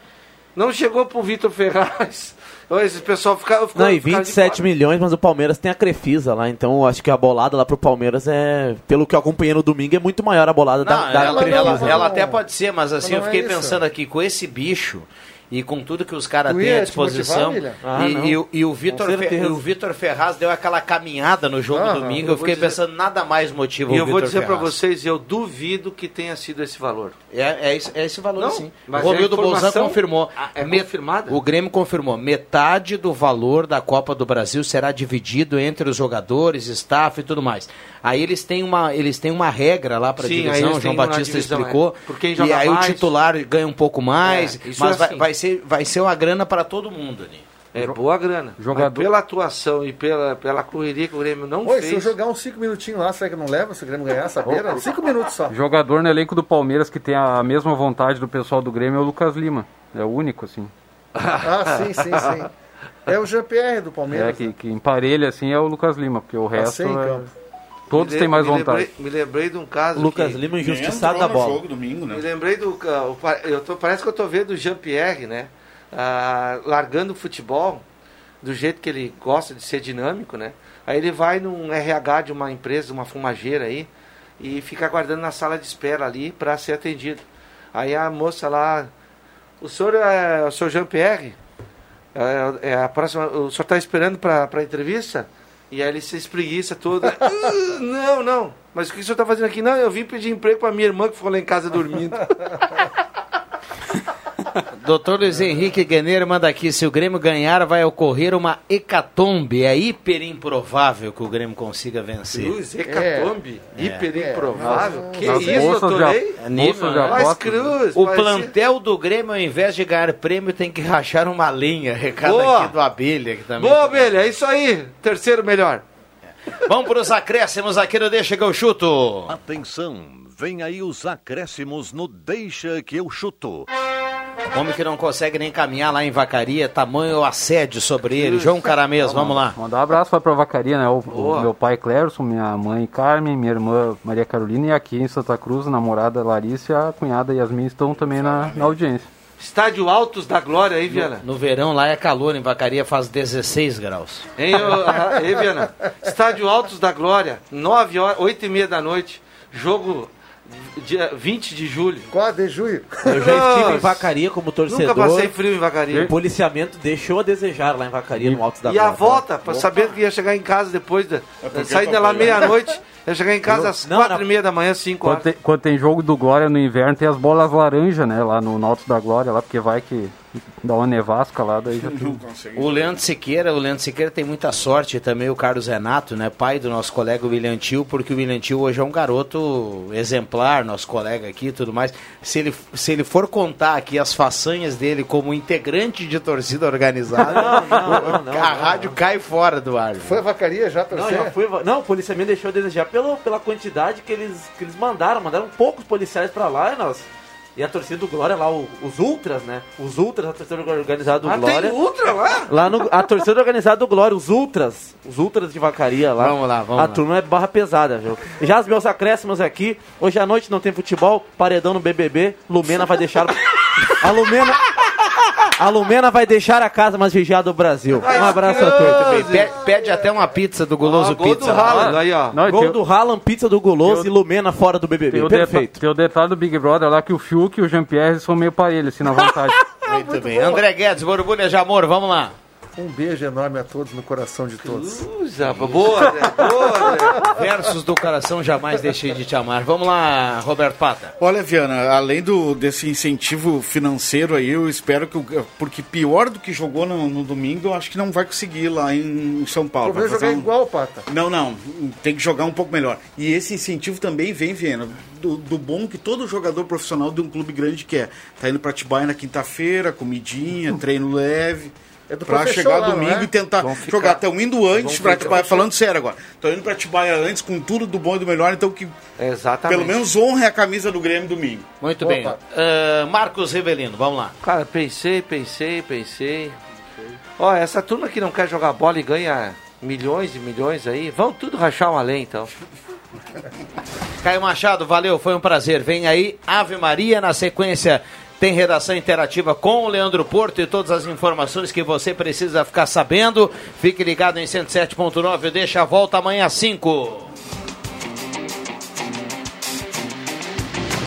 não chegou pro Vitor Ferraz. Esse pessoal fica, ficou, Não, e ficaram de 27 fora. milhões, mas o Palmeiras tem a Crefisa lá, então eu acho que a bolada lá pro Palmeiras é, pelo que eu acompanhei no domingo, é muito maior a bolada Não, da, da ela, Crefisa. ela- ela até pode ser, mas assim, Mas eu é fiquei isso. pensando aqui, com esse bicho E com tudo que os caras têm à te motivar, disposição. William? Ah, e, e o- e o Vitor e o Vitor Ferraz deu aquela caminhada no jogo Aham. domingo. Eu Eu vou fiquei dizer- pensando, nada mais motiva E o eu vou Vitor dizer para vocês, eu duvido que tenha sido esse valor. É, é, esse, é esse valor, Não, sim. mas o Romildo é informação- Bolzan confirmou. Ah, é Me- confirmada? O Grêmio confirmou. Metade do valor da Copa do Brasil será dividido entre os jogadores, staff e tudo mais. Aí eles têm uma, eles têm uma regra lá para divisão, João Batista divisão, explicou. é. Por quem e aí mais. o titular ganha um pouco mais, É, mas é vai, assim. vai ser, vai ser uma grana para todo mundo ali. É boa grana. Jogador- Mas pela atuação e pela, pela correria que o Grêmio não Oi, se eu fez. jogar uns 5 minutinhos lá, será que não leva se o Grêmio ganhar essa beira? 5 minutos só. Jogador no elenco do Palmeiras que tem a mesma vontade do pessoal do Grêmio é o Lucas Lima. É o único, assim. Ah, sim, sim, sim. É o Jean-Pierre do Palmeiras. É, que, que emparelha, assim, é o Lucas Lima, porque o resto. sem é- campo. Todos têm mais me vontade. Lembrei, me lembrei de um caso. Lucas que- Lima, injustiçado da no bola. jogo domingo, né? Me lembrei do. ah, Eu tô, parece que eu tô vendo o Jean-Pierre, né? Ah, largando o futebol do jeito que ele gosta de ser dinâmico, né? Aí ele vai num RH de uma empresa, uma fumageira aí, e fica aguardando na sala de espera ali para ser atendido. Aí a moça lá. O senhor é o senhor Jean-Pierre? É, é a próxima, o senhor está esperando para a entrevista? E aí ele se espreguiça todo. "Ah, não, não. Mas o que o senhor está fazendo aqui? Não, eu vim pedir emprego para minha irmã que ficou lá em casa dormindo. Doutor Luiz Henrique Gueneiro manda aqui, se o Grêmio ganhar vai ocorrer uma hecatombe. É hiper improvável que o Grêmio consiga vencer. Cruz, hecatombe, É. hiper É. improvável. É. Que isso, doutor a- Ney? É nível, né? Mas cruz, O mas- plantel do Grêmio, ao invés de ganhar prêmio, tem que rachar uma linha. Recado Boa. aqui do Abelha. Que também Boa, Abelha, é isso aí. Terceiro melhor. Vamos para os acréscimos aqui no Deixa que eu chuto. Atenção, vem aí os acréscimos no Deixa que eu chuto. Homem que não consegue nem caminhar lá em Vacaria, tamanho assédio sobre ele. João Caramês, vamos lá. Mandar um abraço para Provacaria, né? O, o meu pai Clérison, minha mãe Carmen, minha irmã Maria Carolina e aqui em Santa Cruz, a namorada Larissa e a cunhada Yasmin estão também na, na audiência. Estádio Altos da Glória aí, Viana. No verão lá é calor, em Vacaria faz 16 graus. Hein, ô, ah, Viana? Estádio Altos da Glória, 9 horas, 8 e meia da noite. Jogo dia 20 de julho. 4 de julho. Eu já estive em. Vacaria como torcedor. Nunca passei frio em Vacaria. O policiamento deixou a desejar lá em Vacaria, no Alto da E a volta, pra saber que ia chegar em casa depois da. porque sair de lá meia-noite, ia chegar em casa às Não, quatro e meia da manhã, 5 Quando horas. tem, quando tem jogo do Glória no inverno, tem as bolas laranja, né? Lá no, no Alto da Glória, lá, porque vai que dá uma nevasca lá, daí já tem. O Leandro Siqueira, o Leandro Siqueira tem muita sorte e também o Carlos Renato, né, pai do nosso colega William Tio, porque o William Tio hoje é um garoto exemplar, nosso colega aqui e tudo mais. Se ele, se ele for contar aqui as façanhas dele como integrante de torcida organizada, a rádio cai fora do ar. Foi a vacaria já, Não, torcer? já fui, não, o policiamento deixou a desejar pelo, pela quantidade que eles, que eles mandaram. Mandaram poucos policiais pra lá e nós. E a torcida do Glória lá, o- os Ultras, né? Os Ultras, a torcida organizada do Ah, Glória. tem Ultra lá? Lá no, a torcida organizada do Glória, os Ultras, os Ultras de Vacaria lá. Vamos lá, vamos A lá. turma é barra pesada, viu? Já os meus acréscimos aqui, hoje à noite não tem futebol, paredão no BBB, Lumena vai deixar... a Lumena... A Lumena vai deixar a casa mais vigiada do Brasil. Um abraço a todos. Pede, pede até uma pizza do Goloso Pizza. Não, e Gol tem- do Haaland, pizza do Goloso e Lumena fora do BBB. Tem o, Perfeito. tem o detalhe do Big Brother lá que o Fiuk e o Jean-Pierre são meio parelho, assim, na vontade. Muito bem. André Guedes, borbulha de amor, vamos lá. Um beijo enorme a todos no coração de todos. boa, André, boa, André. Versos do coração jamais deixei de te amar. Vamos lá, Roberto Pata. Olha, Viana, além do, desse incentivo financeiro aí, eu espero que. Porque pior do que jogou no, no domingo, eu acho que não vai conseguir lá em São Paulo. é Vai jogar um- igual, Pata. Não, não. Tem que jogar um pouco melhor. E esse incentivo também vem, Viana, do, do bom que todo jogador profissional de um clube grande quer. Tá indo pra Atibaia na quinta-feira, comidinha, treino leve. É do pra chegar domingo é? e tentar jogar. Estão indo antes ficar- Atibaia, falando sério agora. Estão indo pra Atibaia antes com tudo do bom e do melhor, então que Exatamente. pelo menos honre a camisa do Grêmio domingo. Muito Opa. bem. Ah, Marcos Rivelino, vamos lá. Cara, pensei, pensei, pensei. Ó, essa turma que não quer jogar bola e ganha milhões e milhões aí, vão tudo rachar uma lei então. Caio Machado, valeu, foi um prazer. Vem aí, Ave Maria, na sequência tem redação interativa com o Leandro Porto e todas as informações que você precisa ficar sabendo. Fique ligado em 107.9, deixa a volta amanhã às 5.